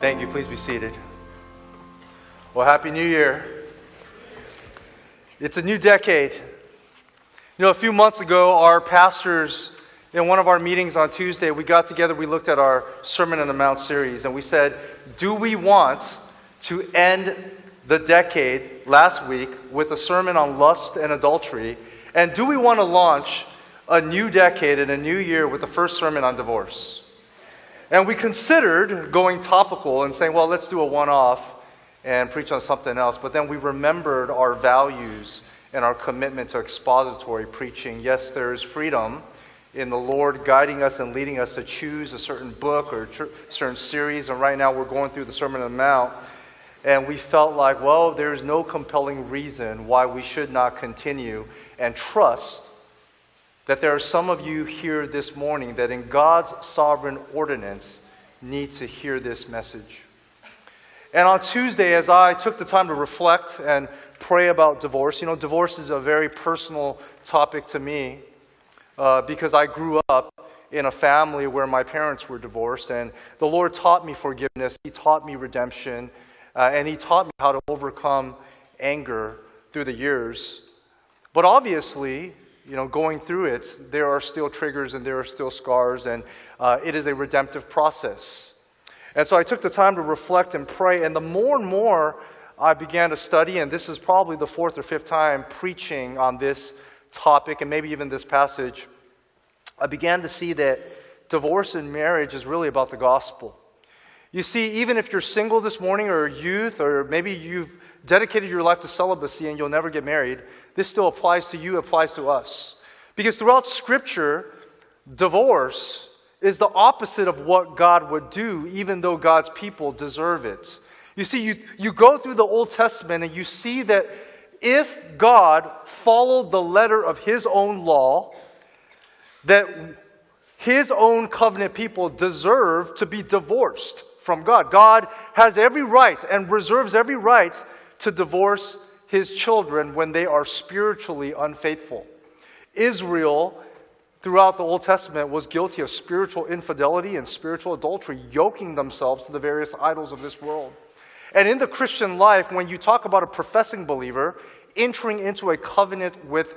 Thank you. Please be seated. Well, Happy New Year. It's a new decade. You know, a few months ago, our pastors, in one of our meetings on Tuesday, we got together, we looked at our Sermon on the Mount series, and we said, Do we want to end the decade last week with a sermon on lust and adultery? And do we want to launch a new decade and a new year with the first sermon on divorce? And we considered going topical and saying, well, let's do a one off and preach on something else. But then we remembered our values and our commitment to expository preaching. Yes, there is freedom in the Lord guiding us and leading us to choose a certain book or certain series. And right now we're going through the Sermon on the Mount. And we felt like, well, there's no compelling reason why we should not continue and trust that there are some of you here this morning that, in God's sovereign ordinance, need to hear this message. And on Tuesday, as I took the time to reflect and pray about divorce, you know, divorce is a very personal topic to me uh, because I grew up in a family where my parents were divorced, and the Lord taught me forgiveness, He taught me redemption, uh, and He taught me how to overcome anger through the years. But obviously, you know, going through it, there are still triggers and there are still scars, and uh, it is a redemptive process. And so I took the time to reflect and pray, and the more and more I began to study, and this is probably the fourth or fifth time preaching on this topic, and maybe even this passage, I began to see that divorce and marriage is really about the gospel. You see, even if you're single this morning or youth, or maybe you've dedicated your life to celibacy and you'll never get married, this still applies to you, applies to us. Because throughout Scripture, divorce is the opposite of what God would do, even though God's people deserve it. You see, you, you go through the Old Testament and you see that if God followed the letter of his own law, that his own covenant people deserve to be divorced from God. God has every right and reserves every right to divorce his children when they are spiritually unfaithful. Israel, throughout the Old Testament, was guilty of spiritual infidelity and spiritual adultery, yoking themselves to the various idols of this world. And in the Christian life, when you talk about a professing believer entering into a covenant with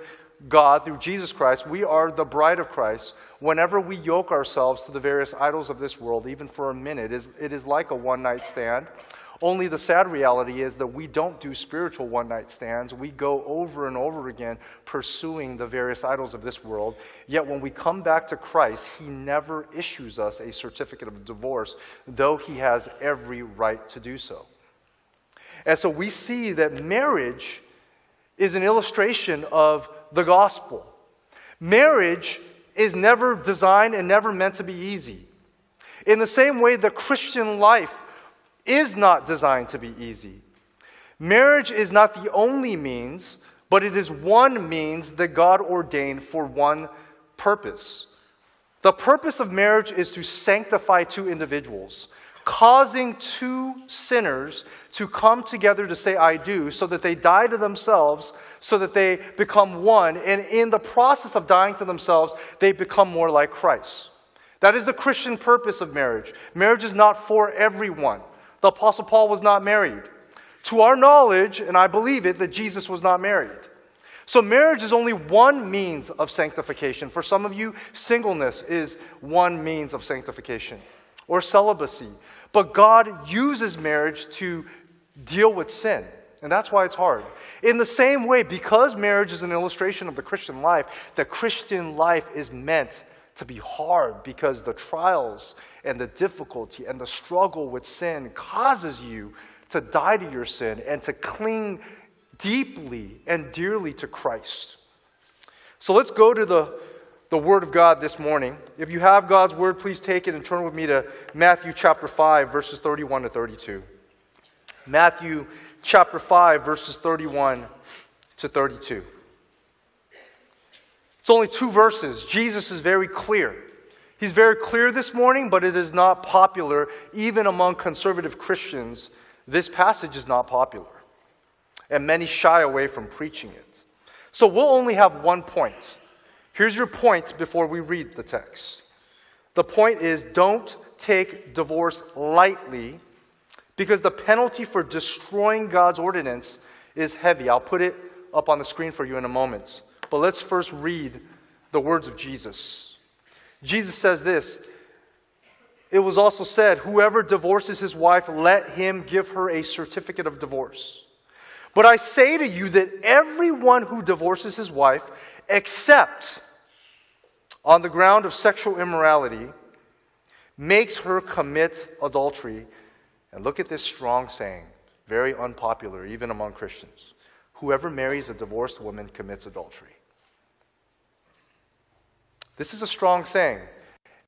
God through Jesus Christ, we are the bride of Christ. Whenever we yoke ourselves to the various idols of this world, even for a minute, it is like a one night stand. Only the sad reality is that we don't do spiritual one night stands. We go over and over again pursuing the various idols of this world. Yet when we come back to Christ, He never issues us a certificate of divorce, though He has every right to do so. And so we see that marriage is an illustration of the gospel. Marriage is never designed and never meant to be easy. In the same way, the Christian life is not designed to be easy. Marriage is not the only means, but it is one means that God ordained for one purpose. The purpose of marriage is to sanctify two individuals, causing two sinners to come together to say, I do, so that they die to themselves, so that they become one. And in the process of dying to themselves, they become more like Christ. That is the Christian purpose of marriage. Marriage is not for everyone. The Apostle Paul was not married. To our knowledge, and I believe it, that Jesus was not married. So, marriage is only one means of sanctification. For some of you, singleness is one means of sanctification, or celibacy. But God uses marriage to deal with sin. And that's why it's hard. In the same way, because marriage is an illustration of the Christian life, the Christian life is meant to be hard because the trials and the difficulty and the struggle with sin causes you to die to your sin and to cling deeply and dearly to Christ. So let's go to the, the Word of God this morning. If you have God's Word, please take it and turn with me to Matthew chapter 5, verses 31 to 32. Matthew chapter 5, verses 31 to 32. It's only two verses. Jesus is very clear. He's very clear this morning, but it is not popular, even among conservative Christians. This passage is not popular, and many shy away from preaching it. So we'll only have one point. Here's your point before we read the text. The point is don't take divorce lightly because the penalty for destroying God's ordinance is heavy. I'll put it up on the screen for you in a moment. But let's first read the words of Jesus. Jesus says this It was also said, Whoever divorces his wife, let him give her a certificate of divorce. But I say to you that everyone who divorces his wife, except on the ground of sexual immorality, makes her commit adultery. And look at this strong saying, very unpopular even among Christians. Whoever marries a divorced woman commits adultery. This is a strong saying.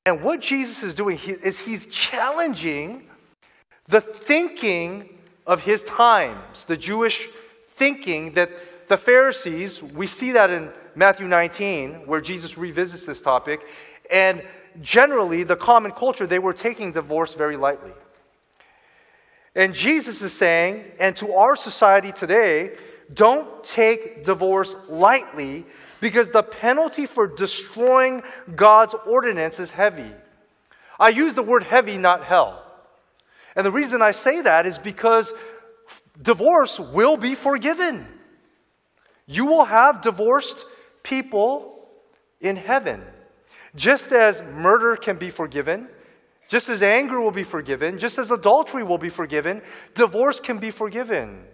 And what Jesus is doing is he's challenging the thinking of his times, the Jewish thinking that the Pharisees, we see that in Matthew 19, where Jesus revisits this topic, and generally, the common culture, they were taking divorce very lightly. And Jesus is saying, and to our society today, don't take divorce lightly because the penalty for destroying God's ordinance is heavy. I use the word heavy, not hell. And the reason I say that is because divorce will be forgiven. You will have divorced people in heaven. Just as murder can be forgiven, just as anger will be forgiven, just as adultery will be forgiven, divorce can be forgiven.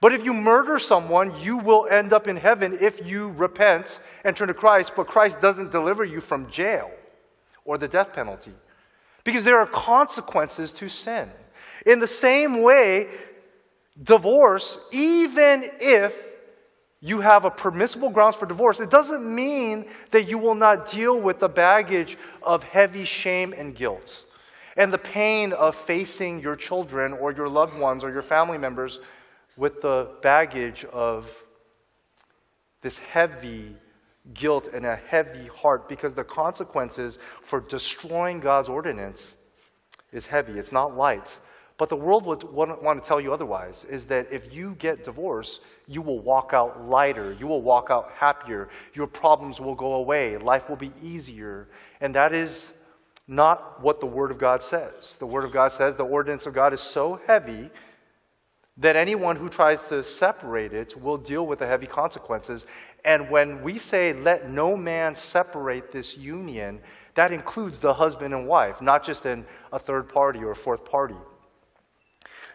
But if you murder someone, you will end up in heaven if you repent and turn to Christ, but Christ doesn't deliver you from jail or the death penalty. Because there are consequences to sin. In the same way, divorce, even if you have a permissible grounds for divorce, it doesn't mean that you will not deal with the baggage of heavy shame and guilt and the pain of facing your children or your loved ones or your family members with the baggage of this heavy guilt and a heavy heart because the consequences for destroying God's ordinance is heavy. It's not light. But the world would want to tell you otherwise is that if you get divorced, you will walk out lighter. You will walk out happier. Your problems will go away. Life will be easier. And that is not what the Word of God says. The Word of God says the ordinance of God is so heavy that anyone who tries to separate it will deal with the heavy consequences. And when we say, let no man separate this union, that includes the husband and wife, not just in a third party or a fourth party.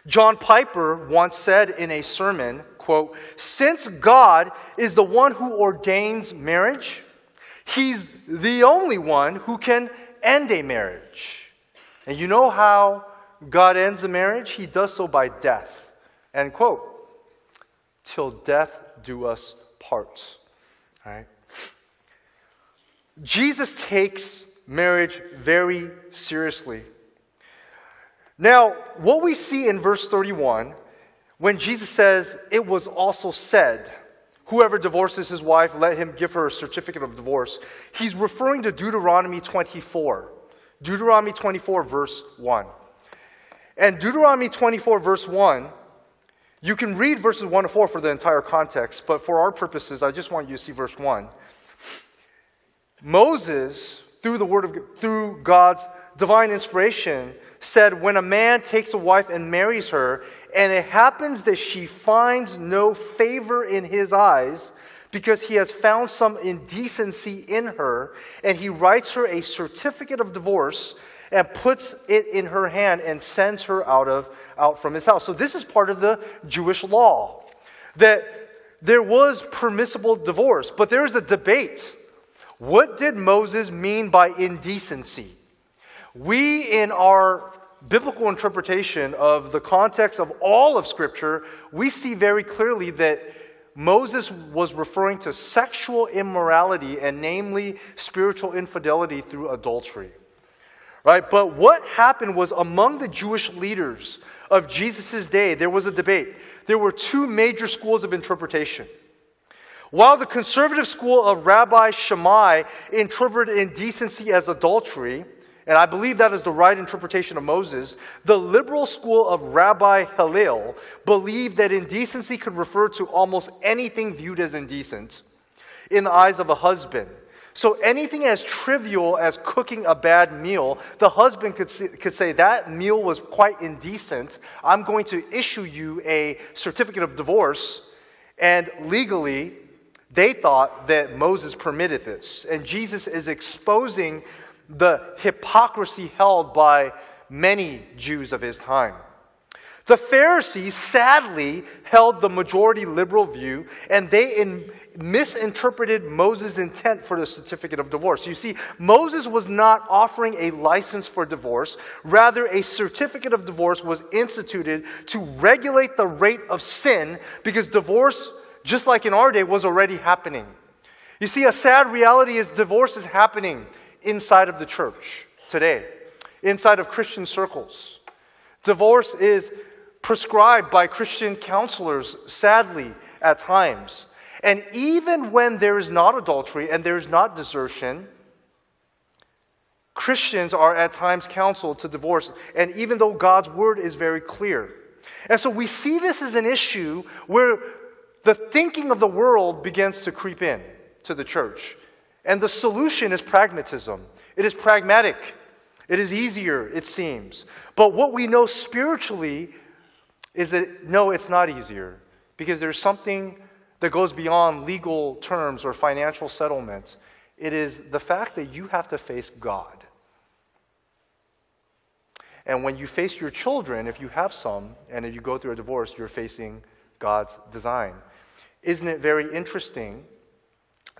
John Piper once said in a sermon, quote, since God is the one who ordains marriage, he's the only one who can end a marriage. And you know how God ends a marriage? He does so by death. End quote. Till death do us part. All right? Jesus takes marriage very seriously. Now, what we see in verse 31, when Jesus says, It was also said, Whoever divorces his wife, let him give her a certificate of divorce, he's referring to Deuteronomy 24. Deuteronomy 24, verse 1. And Deuteronomy 24, verse 1, you can read verses 1 to 4 for the entire context, but for our purposes, I just want you to see verse 1. Moses, through the word of through God's divine inspiration, said, When a man takes a wife and marries her, and it happens that she finds no favor in his eyes, because he has found some indecency in her, and he writes her a certificate of divorce and puts it in her hand and sends her out of out from his house. So this is part of the Jewish law that there was permissible divorce, but there is a debate. What did Moses mean by indecency? We, in our biblical interpretation of the context of all of Scripture, we see very clearly that Moses was referring to sexual immorality and, namely, spiritual infidelity through adultery. Right? But what happened was among the Jewish leaders of Jesus' day, there was a debate. There were two major schools of interpretation. While the conservative school of Rabbi Shammai interpreted indecency as adultery, and I believe that is the right interpretation of Moses. The liberal school of Rabbi Hillel believed that indecency could refer to almost anything viewed as indecent in the eyes of a husband. So anything as trivial as cooking a bad meal, the husband could, see, could say, That meal was quite indecent. I'm going to issue you a certificate of divorce. And legally, they thought that Moses permitted this. And Jesus is exposing the hypocrisy held by many Jews of his time. The Pharisees sadly held the majority liberal view, and they in, misinterpreted Moses' intent for the certificate of divorce. You see, Moses was not offering a license for divorce, rather, a certificate of divorce was instituted to regulate the rate of sin because divorce, just like in our day, was already happening. You see, a sad reality is divorce is happening inside of the church today, inside of Christian circles. Divorce is prescribed by Christian counselors, sadly, at times. And even when there is not adultery and there is not desertion, Christians are at times counseled to divorce, and even though God's word is very clear. And so we see this as an issue where the thinking of the world begins to creep in to the church. And the solution is pragmatism. It is pragmatic. It is easier, it seems. But what we know spiritually is that no, it's not easier because there's something that goes beyond legal terms or financial settlements. It is the fact that you have to face God. And when you face your children, if you have some, and if you go through a divorce, you're facing God's design. Isn't it very interesting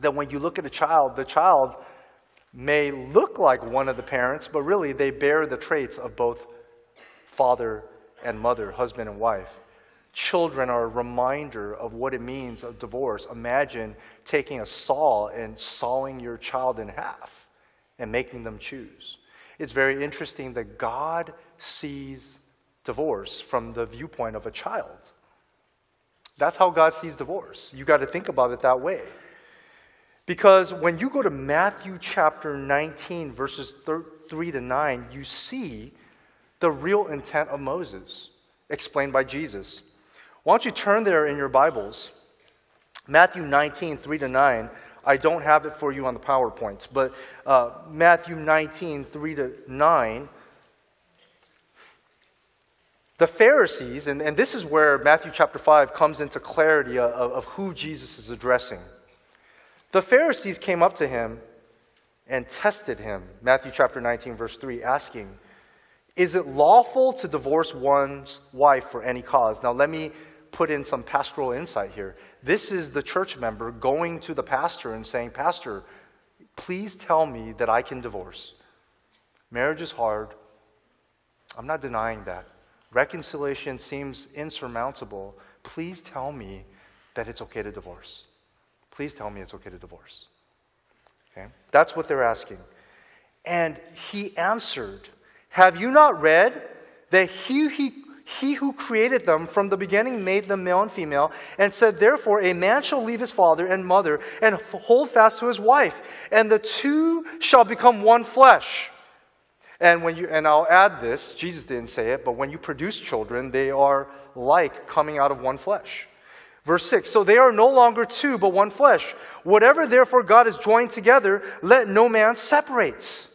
that when you look at a child, the child may look like one of the parents, but really they bear the traits of both father and mother, husband and wife. Children are a reminder of what it means of divorce. Imagine taking a saw and sawing your child in half and making them choose. It's very interesting that God sees divorce from the viewpoint of a child. That's how God sees divorce. You got to think about it that way. Because when you go to Matthew chapter 19, verses 3 to 9, you see the real intent of Moses, explained by Jesus. Why don't you turn there in your Bibles? Matthew 19, 3 to 9. I don't have it for you on the PowerPoint, but uh, Matthew 19, 3 to 9. The Pharisees, and, and this is where Matthew chapter 5 comes into clarity of, of who Jesus is addressing. The Pharisees came up to him and tested him, Matthew chapter 19, verse 3, asking, is it lawful to divorce one's wife for any cause? Now, let me put in some pastoral insight here. This is the church member going to the pastor and saying, Pastor, please tell me that I can divorce. Marriage is hard. I'm not denying that. Reconciliation seems insurmountable. Please tell me that it's okay to divorce. Please tell me it's okay to divorce. Okay? That's what they're asking. And he answered, have you not read that he, he, he who created them from the beginning made them male and female, and said, Therefore, a man shall leave his father and mother and hold fast to his wife, and the two shall become one flesh. And when you and I'll add this, Jesus didn't say it, but when you produce children, they are like coming out of one flesh. Verse 6 So they are no longer two, but one flesh. Whatever therefore God has joined together, let no man separate.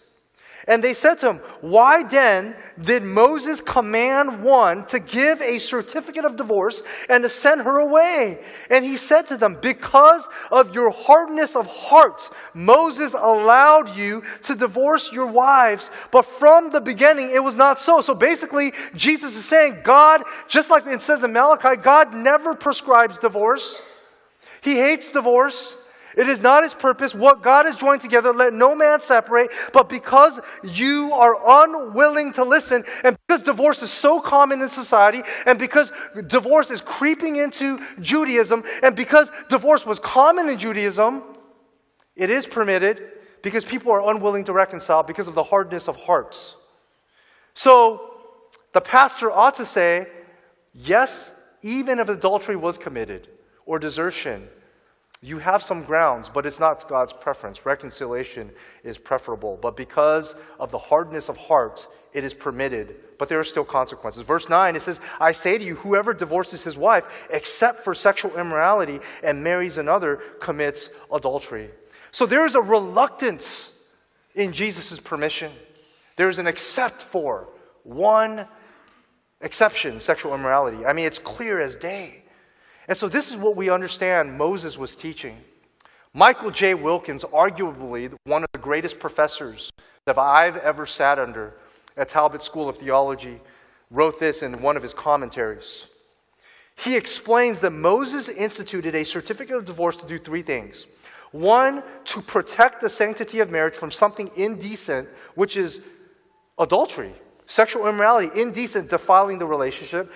And they said to him, Why then did Moses command one to give a certificate of divorce and to send her away? And he said to them, Because of your hardness of heart, Moses allowed you to divorce your wives, but from the beginning it was not so. So basically, Jesus is saying, God, just like it says in Malachi, God never prescribes divorce. He hates divorce. It is not his purpose. What God has joined together, let no man separate. But because you are unwilling to listen, and because divorce is so common in society, and because divorce is creeping into Judaism, and because divorce was common in Judaism, it is permitted because people are unwilling to reconcile because of the hardness of hearts. So the pastor ought to say, yes, even if adultery was committed or desertion you have some grounds, but it's not God's preference. Reconciliation is preferable. But because of the hardness of heart, it is permitted, but there are still consequences. Verse 9, it says, I say to you, whoever divorces his wife, except for sexual immorality, and marries another, commits adultery. So there is a reluctance in Jesus' permission. There is an except for one exception sexual immorality. I mean, it's clear as day. And so this is what we understand Moses was teaching. Michael J. Wilkins, arguably one of the greatest professors that I've ever sat under at Talbot School of Theology, wrote this in one of his commentaries. He explains that Moses instituted a certificate of divorce to do three things. One, to protect the sanctity of marriage from something indecent, which is adultery, sexual immorality, indecent, defiling the relationship.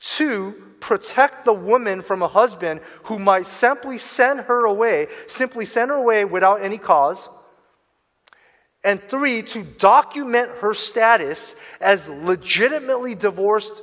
Two, protect the woman from a husband who might simply send her away, simply send her away without any cause. And three, to document her status as legitimately divorced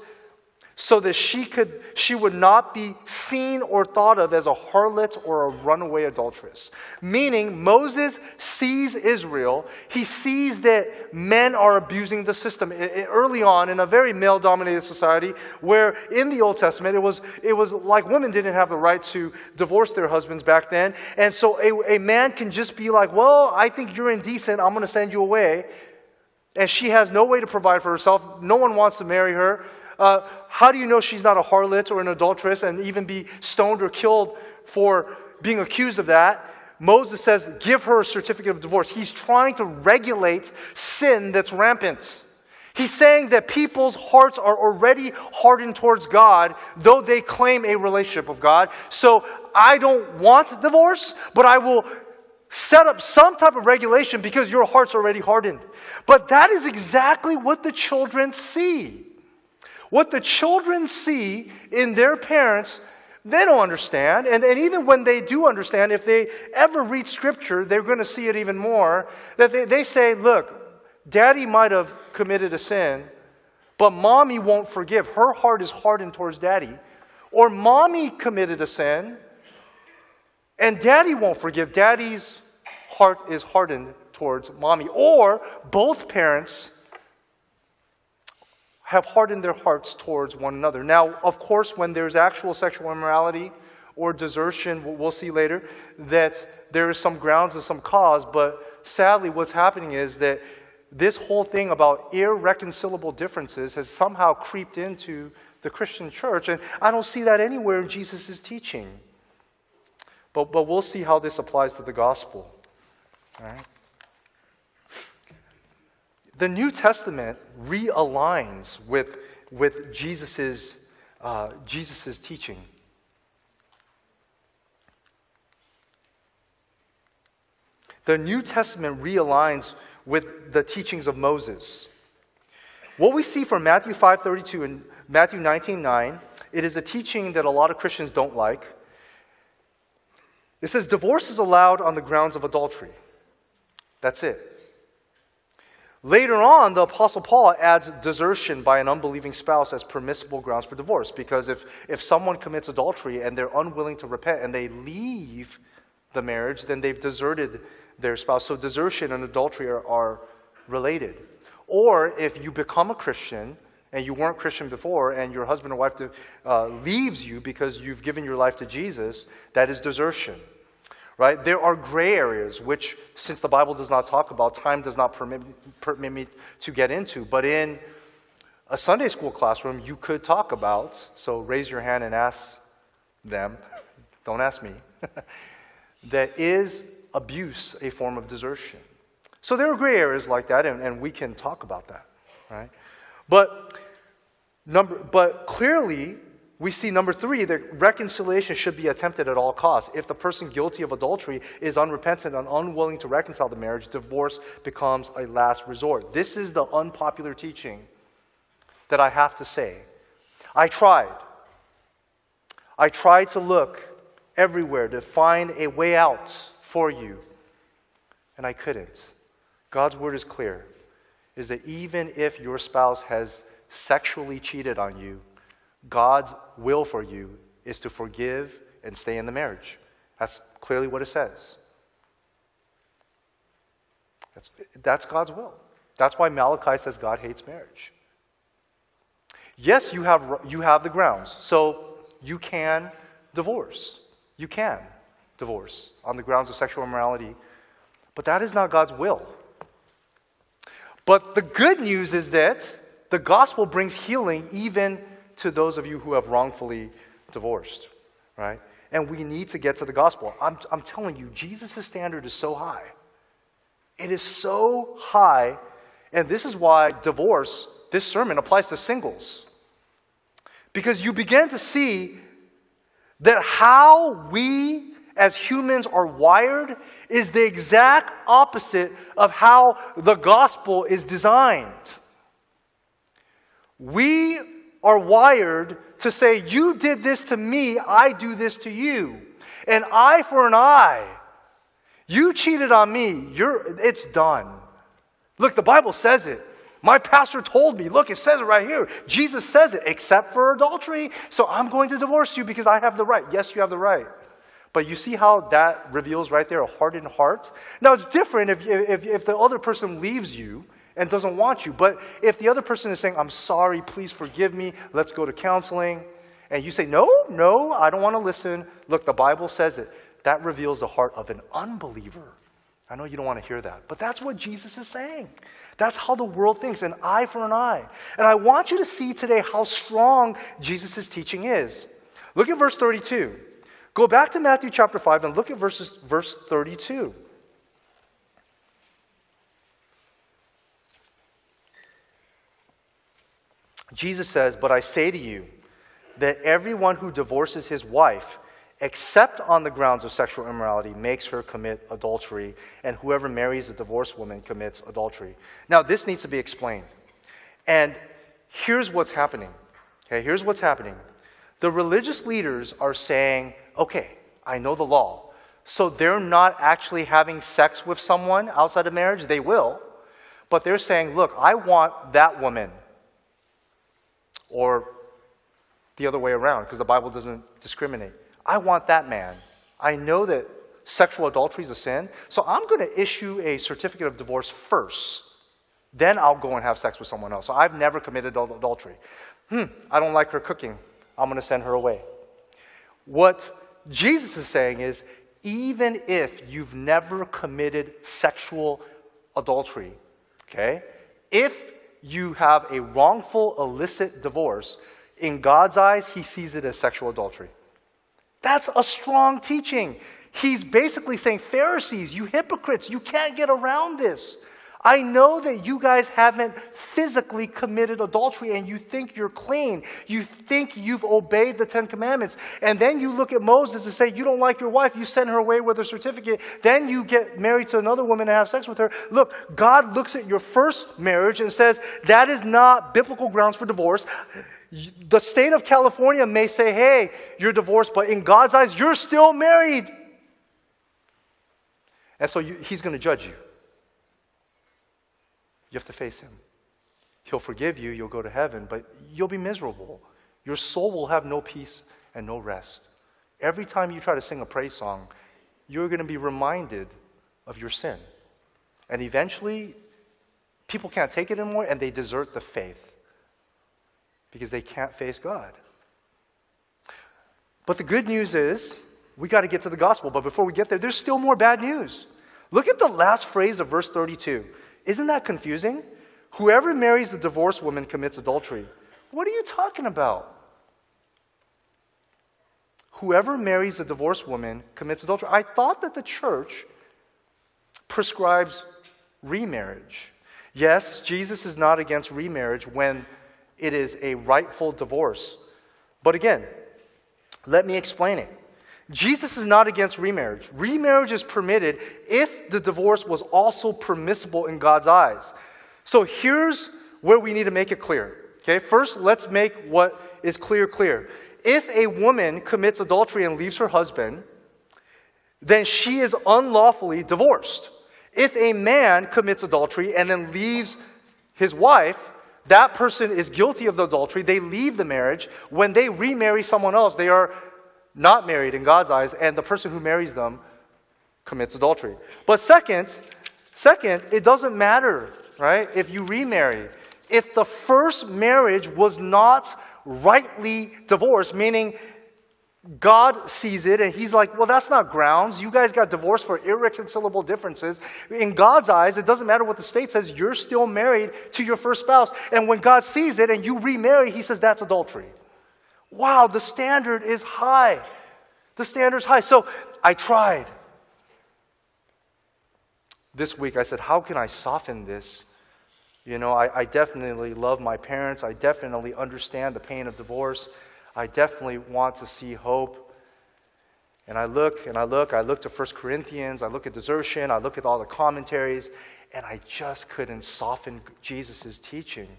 so that she, could, she would not be seen or thought of as a harlot or a runaway adulteress. Meaning, Moses sees Israel, he sees that men are abusing the system early on in a very male dominated society where in the Old Testament it was, it was like women didn't have the right to divorce their husbands back then. And so a, a man can just be like, Well, I think you're indecent, I'm going to send you away. And she has no way to provide for herself, no one wants to marry her. Uh, how do you know she's not a harlot or an adulteress and even be stoned or killed for being accused of that? Moses says, give her a certificate of divorce. He's trying to regulate sin that's rampant. He's saying that people's hearts are already hardened towards God, though they claim a relationship with God. So I don't want divorce, but I will set up some type of regulation because your heart's already hardened. But that is exactly what the children see. What the children see in their parents, they don't understand. And, and even when they do understand, if they ever read Scripture, they're going to see it even more. That they, they say, look, daddy might have committed a sin, but mommy won't forgive. Her heart is hardened towards daddy. Or mommy committed a sin, and daddy won't forgive. Daddy's heart is hardened towards mommy. Or both parents have hardened their hearts towards one another. Now, of course, when there's actual sexual immorality or desertion, we'll see later that there is some grounds and some cause, but sadly, what's happening is that this whole thing about irreconcilable differences has somehow creeped into the Christian church, and I don't see that anywhere in Jesus' teaching. But, but we'll see how this applies to the gospel. All right? The New Testament realigns with, with Jesus' uh, Jesus's teaching. The New Testament realigns with the teachings of Moses. What we see from Matthew 5:32 and Matthew 19:9, it is a teaching that a lot of Christians don't like. It says divorce is allowed on the grounds of adultery. That's it. Later on, the Apostle Paul adds desertion by an unbelieving spouse as permissible grounds for divorce. Because if, if someone commits adultery and they're unwilling to repent and they leave the marriage, then they've deserted their spouse. So desertion and adultery are, are related. Or if you become a Christian and you weren't Christian before and your husband or wife uh, leaves you because you've given your life to Jesus, that is desertion right? There are gray areas, which, since the Bible does not talk about, time does not permit, permit me to get into. But in a Sunday school classroom, you could talk about, so raise your hand and ask them, don't ask me, that is abuse a form of desertion? So there are gray areas like that, and, and we can talk about that, right? But, number, but clearly, we see number three that reconciliation should be attempted at all costs. If the person guilty of adultery is unrepentant and unwilling to reconcile the marriage, divorce becomes a last resort. This is the unpopular teaching that I have to say. I tried. I tried to look everywhere to find a way out for you, and I couldn't. God's word is clear is that even if your spouse has sexually cheated on you, God's will for you is to forgive and stay in the marriage. That's clearly what it says. That's, that's God's will. That's why Malachi says God hates marriage. Yes, you have, you have the grounds. So you can divorce. You can. divorce on the grounds of sexual immorality. But that is not God's will. But the good news is that the gospel brings healing even to those of you who have wrongfully divorced, right? And we need to get to the gospel. I'm, I'm telling you, Jesus' standard is so high. It is so high, and this is why divorce, this sermon applies to singles. Because you begin to see that how we as humans are wired is the exact opposite of how the gospel is designed. We are wired to say, You did this to me, I do this to you. An eye for an eye. You cheated on me, you're, it's done. Look, the Bible says it. My pastor told me, look, it says it right here. Jesus says it, except for adultery. So I'm going to divorce you because I have the right. Yes, you have the right. But you see how that reveals right there a hardened heart? Now, it's different if, if, if the other person leaves you and doesn't want you. But if the other person is saying, I'm sorry, please forgive me, let's go to counseling, and you say, No, no, I don't want to listen. Look, the Bible says it. That reveals the heart of an unbeliever. I know you don't want to hear that, but that's what Jesus is saying. That's how the world thinks an eye for an eye. And I want you to see today how strong Jesus' teaching is. Look at verse 32. Go back to Matthew chapter 5 and look at verses, verse 32. Jesus says, But I say to you that everyone who divorces his wife except on the grounds of sexual immorality, makes her commit adultery, and whoever marries a divorced woman commits adultery. Now, this needs to be explained. And here's what's happening. Okay, here's what's happening. The religious leaders are saying, okay, I know the law. So they're not actually having sex with someone outside of marriage. They will. But they're saying, look, I want that woman. Or the other way around, because the Bible doesn't discriminate. I want that man. I know that sexual adultery is a sin, so I'm going to issue a certificate of divorce first. Then I'll go and have sex with someone else. So I've never committed adultery. Hmm, I don't like her cooking. I'm going to send her away. What Jesus is saying is even if you've never committed sexual adultery, okay, if you have a wrongful illicit divorce, in God's eyes, he sees it as sexual adultery. That's a strong teaching. He's basically saying, Pharisees, you hypocrites, you can't get around this. I know that you guys haven't physically committed adultery and you think you're clean. You think you've obeyed the Ten Commandments. And then you look at Moses and say, You don't like your wife. You send her away with a certificate. Then you get married to another woman and have sex with her. Look, God looks at your first marriage and says, That is not biblical grounds for divorce. The state of California may say, hey, you're divorced, but in God's eyes, you're still married. And so you, he's going to judge you. You have to face him. He'll forgive you, you'll go to heaven, but you'll be miserable. Your soul will have no peace and no rest. Every time you try to sing a praise song, you're going to be reminded of your sin. And eventually, people can't take it anymore and they desert the faith because they can't face God. But the good news is, we got to get to the gospel. But before we get there, there's still more bad news. Look at the last phrase of verse 32. Isn't that confusing? Whoever marries a divorced woman commits adultery. What are you talking about? Whoever marries a divorced woman commits adultery. I thought that the church prescribes remarriage. Yes, Jesus is not against remarriage when it is a rightful divorce. But again, let me explain it. Jesus is not against remarriage. Remarriage is permitted if the divorce was also permissible in God's eyes. So here's where we need to make it clear. Okay, first let's make what is clear clear. If a woman commits adultery and leaves her husband, then she is unlawfully divorced. If a man commits adultery and then leaves his wife, that person is guilty of the adultery. They leave the marriage. When they remarry someone else, they are not married in God's eyes, and the person who marries them commits adultery. But second, second, it doesn't matter, right? If you remarry. If the first marriage was not rightly divorced, meaning God sees it and he's like, well, that's not grounds. You guys got divorced for irreconcilable differences. In God's eyes, it doesn't matter what the state says, you're still married to your first spouse. And when God sees it and you remarry, he says that's adultery. Wow, the standard is high. The standard's high. So I tried. This week I said, how can I soften this? You know, I, I definitely love my parents. I definitely understand the pain of divorce. I definitely want to see hope. And I look and I look, I look to 1 Corinthians, I look at desertion, I look at all the commentaries, and I just couldn't soften Jesus' teaching.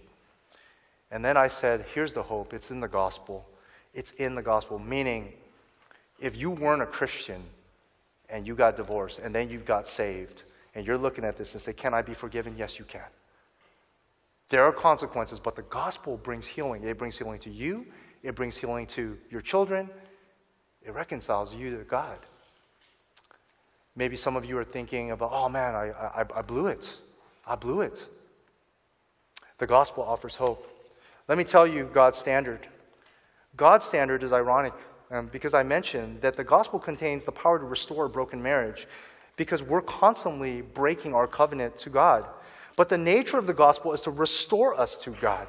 And then I said, here's the hope it's in the gospel. It's in the gospel, meaning if you weren't a Christian and you got divorced and then you got saved, and you're looking at this and say, Can I be forgiven? Yes, you can. There are consequences, but the gospel brings healing. It brings healing to you, it brings healing to your children, it reconciles you to God. Maybe some of you are thinking about, oh man, I, I, I blew it. I blew it. The gospel offers hope. Let me tell you God's standard. God's standard is ironic um, because I mentioned that the gospel contains the power to restore a broken marriage because we're constantly breaking our covenant to God. But the nature of the gospel is to restore us to God.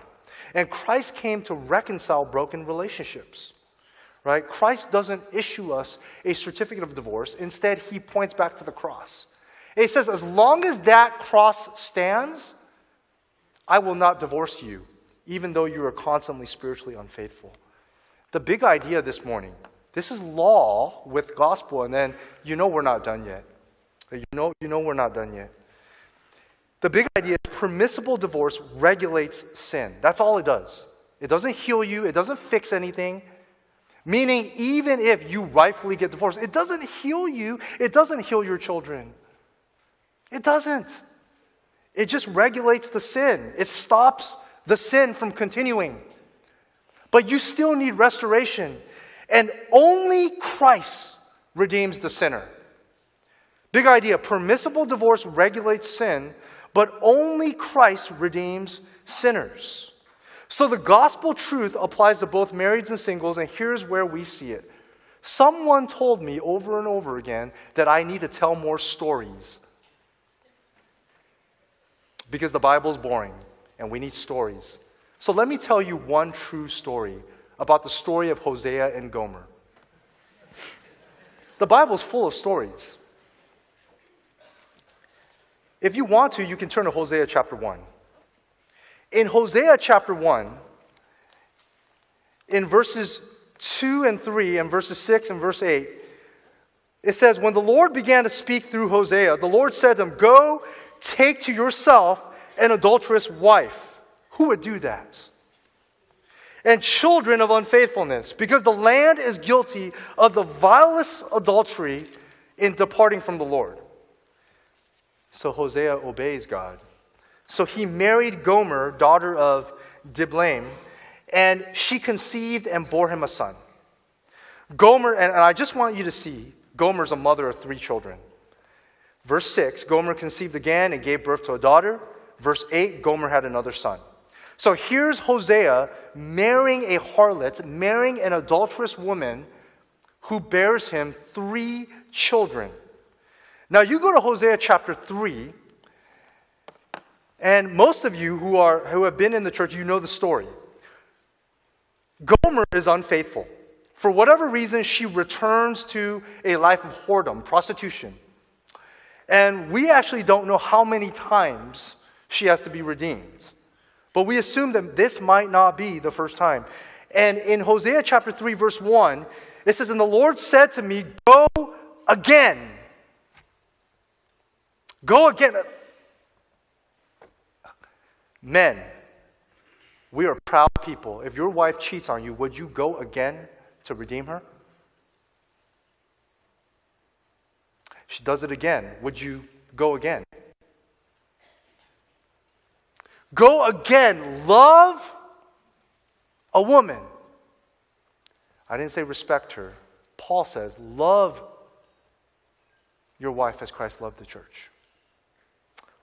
And Christ came to reconcile broken relationships. Right? Christ doesn't issue us a certificate of divorce. Instead, he points back to the cross. And he says, as long as that cross stands, I will not divorce you, even though you are constantly spiritually unfaithful. The big idea this morning this is law with gospel, and then you know we're not done yet. You know, you know we're not done yet. The big idea is permissible divorce regulates sin. That's all it does. It doesn't heal you, it doesn't fix anything. Meaning, even if you rightfully get divorced, it doesn't heal you, it doesn't heal your children. It doesn't. It just regulates the sin, it stops the sin from continuing. But you still need restoration. And only Christ redeems the sinner. Big idea permissible divorce regulates sin, but only Christ redeems sinners. So the gospel truth applies to both marrieds and singles, and here's where we see it. Someone told me over and over again that I need to tell more stories because the Bible's boring and we need stories. So let me tell you one true story about the story of Hosea and Gomer. The Bible's full of stories. If you want to, you can turn to Hosea chapter 1. In Hosea chapter 1, in verses 2 and 3, and verses 6 and verse 8, it says, When the Lord began to speak through Hosea, the Lord said to him, Go take to yourself an adulterous wife. Who would do that? And children of unfaithfulness, because the land is guilty of the vilest adultery in departing from the Lord. So Hosea obeys God. So he married Gomer, daughter of Diblaim, and she conceived and bore him a son. Gomer, and, I just want you to see, Gomer's a mother of three children. Verse 6, Gomer conceived again and gave birth to a daughter. Verse 8, Gomer had another son. So here's Hosea marrying a harlot, marrying an adulterous woman who bears him three children. Now, you go to Hosea chapter 3, and most of you who, are, who have been in the church, you know the story. Gomer is unfaithful. For whatever reason, she returns to a life of whoredom, prostitution. And we actually don't know how many times she has to be redeemed. But we assume that this might not be the first time. And in Hosea chapter 3, verse 1, it says, And the Lord said to me, Go again Go again. Men, we are proud people. If your wife cheats on you, would you go again to redeem her? She does it again. Would you go again? Go again. Love a woman. I didn't say respect her. Paul says, love your wife as Christ loved the church.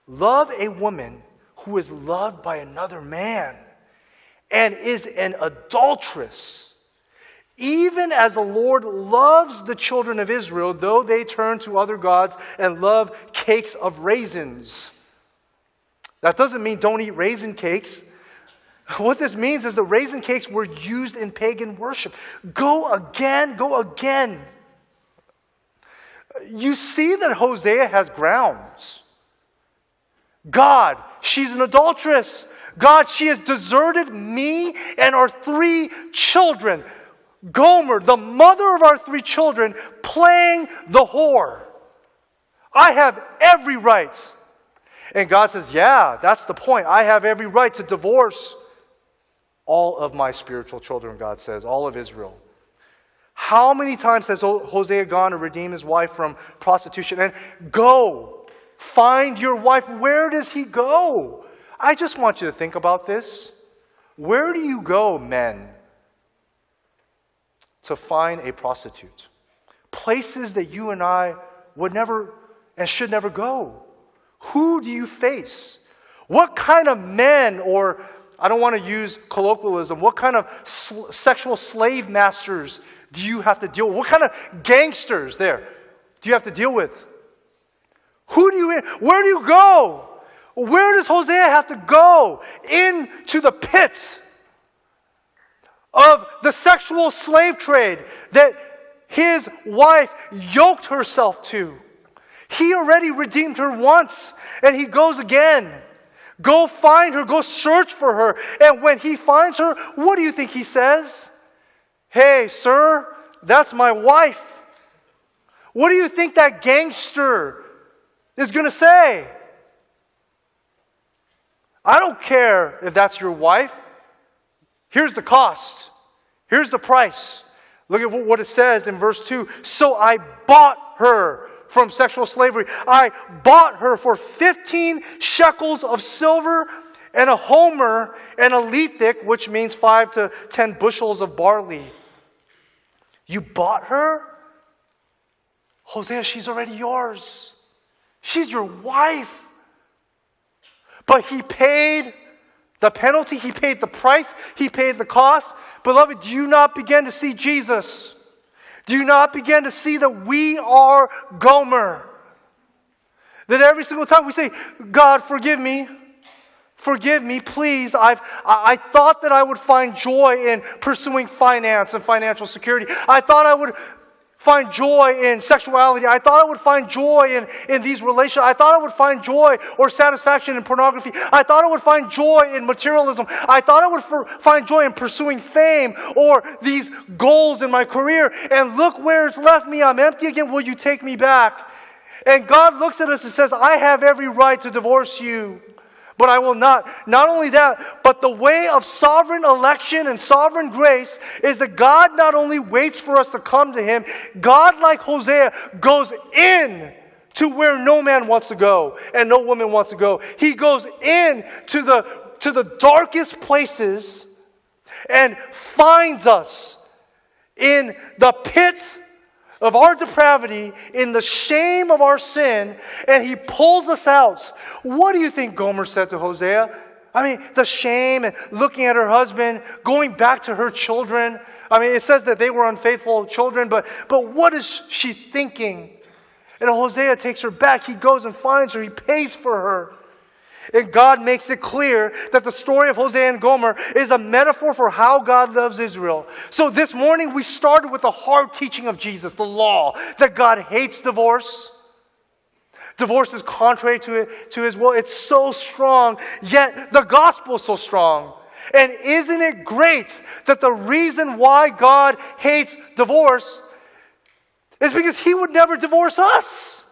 Love a woman who is loved by another man and is an adulteress. Even as the Lord loves the children of Israel, though they turn to other gods and love cakes of raisins. That doesn't mean don't eat raisin cakes. What this means is the raisin cakes were used in pagan worship. Go again, go again. You see that Hosea has grounds. God, she's an adulteress. God, she has deserted me and our three children. Gomer, the mother of our three children, playing the whore. I have every right. And God says, Yeah, that's the point. I have every right to divorce all of my spiritual children, God says, all of Israel. How many times has Hosea gone to redeem his wife from prostitution? And go, find your wife. Where does he go? I just want you to think about this. Where do you go, men, to find a prostitute? Places that you and I would never and should never go. Who do you face? What kind of men, or I don't want to use colloquialism, what kind of sl- sexual slave masters do you have to deal with? What kind of gangsters there do you have to deal with? Who do you, where do you go? Where does Hosea have to go? Into the pit of the sexual slave trade that his wife yoked herself to. He already redeemed her once, and he goes again. Go find her, go search for her. And when he finds her, what do you think he says? Hey, sir, that's my wife. What do you think that gangster is going to say? I don't care if that's your wife. Here's the cost. Here's the price. Look at what it says in verse 2. So I bought her from sexual slavery. I bought her for 15 shekels of silver and a homer and a lethek, which means five to 10 bushels of barley. You bought her? Hosea, she's already yours. She's your wife. But he paid the penalty, he paid the price, he paid the cost. Beloved, do you not begin to see Jesus? Do you not begin to see that we are Gomer? That every single time we say, God, forgive me, forgive me, please. I've, I, I thought that I would find joy in pursuing finance and financial security. I thought I would find joy in sexuality. I thought I would find joy in, in these relations. I thought I would find joy or satisfaction in pornography. I thought I would find joy in materialism. I thought I would for, find joy in pursuing fame or these goals in my career. And look where it's left me. I'm empty again. Will you take me back? And God looks at us and says, I have every right to divorce you but I will not. Not only that, but the way of sovereign election and sovereign grace is that God not only waits for us to come to Him, God, like Hosea, goes in to where no man wants to go and no woman wants to go. He goes in to the, to the darkest places and finds us in the pit of our depravity, in the shame of our sin, and he pulls us out. What do you think Gomer said to Hosea? I mean, the shame and looking at her husband, going back to her children. I mean, it says that they were unfaithful children, but, but what is she thinking? And Hosea takes her back. He goes and finds her. He pays for her. And God makes it clear that the story of Hosea and Gomer is a metaphor for how God loves Israel. So this morning we started with the hard teaching of Jesus, the law, that God hates divorce. Divorce is contrary to, to his will. It's so strong, yet the gospel is so strong. And isn't it great that the reason why God hates divorce is because he would never divorce us?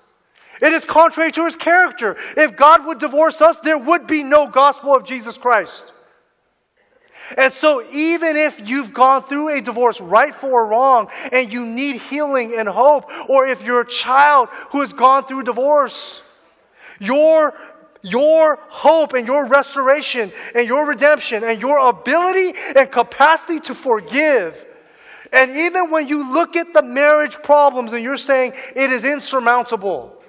It is contrary to his character. If God would divorce us, there would be no gospel of Jesus Christ. And so, even if you've gone through a divorce, rightful or wrong, and you need healing and hope, or if you're a child who has gone through divorce, your, your hope and your restoration and your redemption and your ability and capacity to forgive. And even when you look at the marriage problems and you're saying it is insurmountable,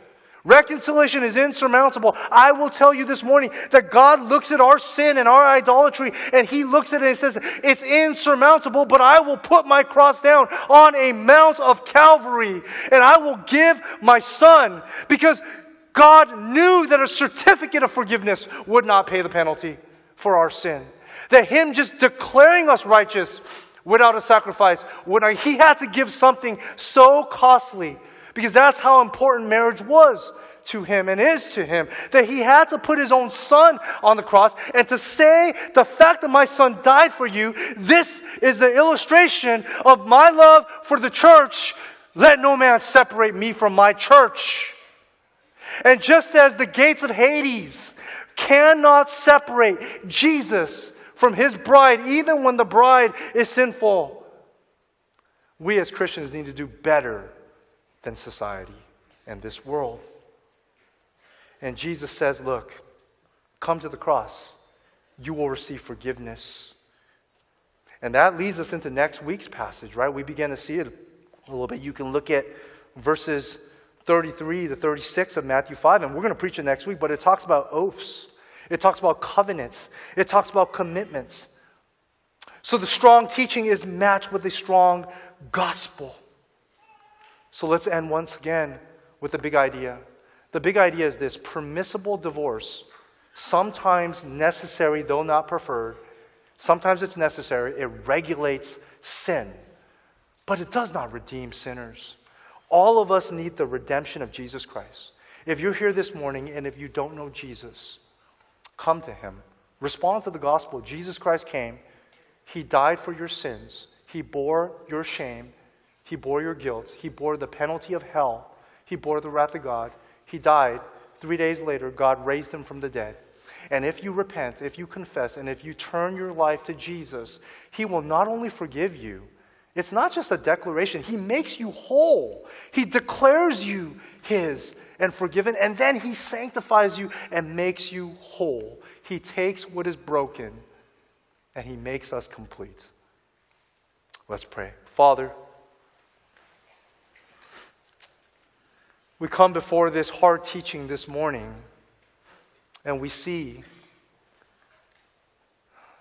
Reconciliation is insurmountable. I will tell you this morning that God looks at our sin and our idolatry and He looks at it and says, It's insurmountable, but I will put my cross down on a mount of Calvary and I will give my son because God knew that a certificate of forgiveness would not pay the penalty for our sin. That Him just declaring us righteous without a sacrifice, would not, He had to give something so costly because that's how important marriage was to him and is to him. That he had to put his own son on the cross and to say, the fact that my son died for you, this is the illustration of my love for the church. Let no man separate me from my church. And just as the gates of Hades cannot separate Jesus from his bride, even when the bride is sinful, we as Christians need to do better than society and this world. And Jesus says, Look, come to the cross. You will receive forgiveness. And that leads us into next week's passage, right? We begin to see it a little bit. You can look at verses 33 to 36 of Matthew 5, and we're going to preach it next week, but it talks about oaths, it talks about covenants, it talks about commitments. So the strong teaching is matched with a strong gospel. So let's end once again with the big idea. The big idea is this permissible divorce, sometimes necessary, though not preferred. Sometimes it's necessary. It regulates sin, but it does not redeem sinners. All of us need the redemption of Jesus Christ. If you're here this morning and if you don't know Jesus, come to him. Respond to the gospel. Jesus Christ came, he died for your sins, he bore your shame, he bore your guilt. He bore the penalty of hell. He bore the wrath of God. He died. Three days later, God raised him from the dead. And if you repent, if you confess, and if you turn your life to Jesus, He will not only forgive you, it's not just a declaration, He makes you whole. He declares you His and forgiven, and then He sanctifies you and makes you whole. He takes what is broken and He makes us complete. Let's pray. Father, We come before this hard teaching this morning and we see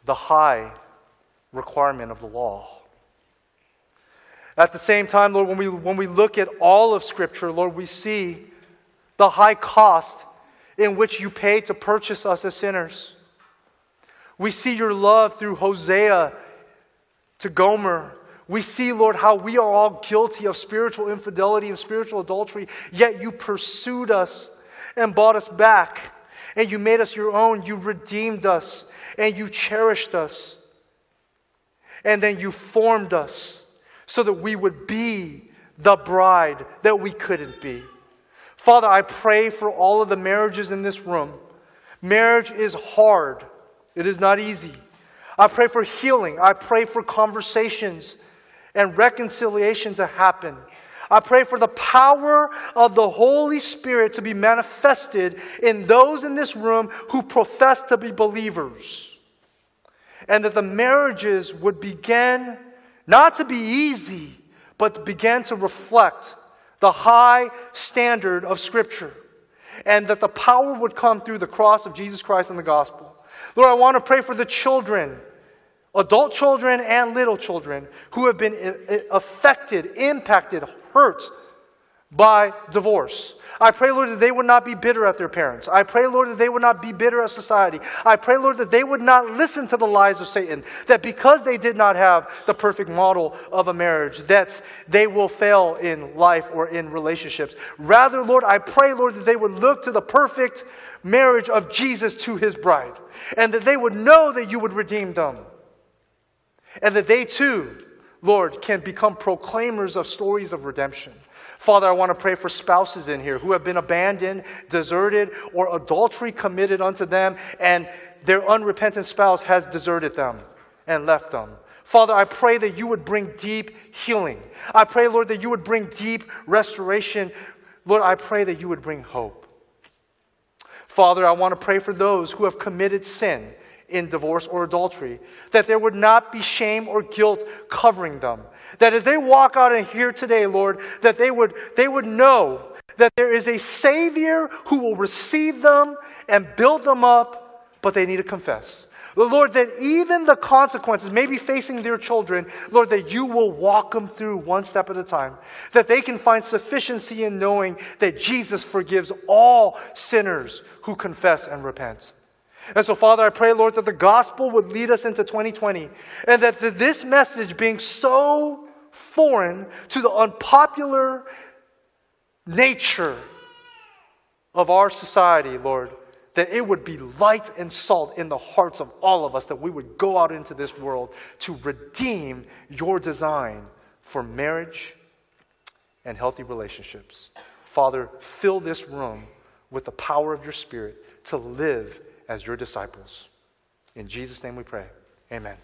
the high requirement of the law. At the same time, Lord, when we, when we look at all of Scripture, Lord, we see the high cost in which you paid to purchase us as sinners. We see your love through Hosea to Gomer we see, Lord, how we are all guilty of spiritual infidelity and spiritual adultery, yet you pursued us and bought us back, and you made us your own. You redeemed us, and you cherished us, and then you formed us so that we would be the bride that we couldn't be. Father, I pray for all of the marriages in this room. Marriage is hard, it is not easy. I pray for healing. I pray for conversations and reconciliation to happen. I pray for the power of the Holy Spirit to be manifested in those in this room who profess to be believers. And that the marriages would begin not to be easy, but begin to reflect the high standard of Scripture. And that the power would come through the cross of Jesus Christ and the gospel. Lord, I want to pray for the children adult children and little children who have been uh, uh, affected, impacted, hurt by divorce. I pray, Lord, that they would not be bitter at their parents. I pray, Lord, that they would not be bitter at society. I pray, Lord, that they would not listen to the lies of Satan, that because they did not have the perfect model of a marriage, that they will fail in life or in relationships. Rather, Lord, I pray, Lord, that they would look to the perfect marriage of Jesus to his bride, and that they would know that you would redeem them and that they too, Lord, can become proclaimers of stories of redemption. Father, I want to pray for spouses in here who have been abandoned, deserted, or adultery committed unto them, and their unrepentant spouse has deserted them and left them. Father, I pray that you would bring deep healing. I pray, Lord, that you would bring deep restoration. Lord, I pray that you would bring hope. Father, I want to pray for those who have committed sin in divorce or adultery, that there would not be shame or guilt covering them. That as they walk out in here today, Lord, that they would, they would know that there is a Savior who will receive them and build them up, but they need to confess. Lord, that even the consequences, maybe facing their children, Lord, that you will walk them through one step at a time. That they can find sufficiency in knowing that Jesus forgives all sinners who confess and repent. And so, Father, I pray, Lord, that the gospel would lead us into 2020 and that this message being so foreign to the unpopular nature of our society, Lord, that it would be light and salt in the hearts of all of us, that we would go out into this world to redeem your design for marriage and healthy relationships. Father, fill this room with the power of your Spirit to live as your disciples. In Jesus' name we pray. Amen.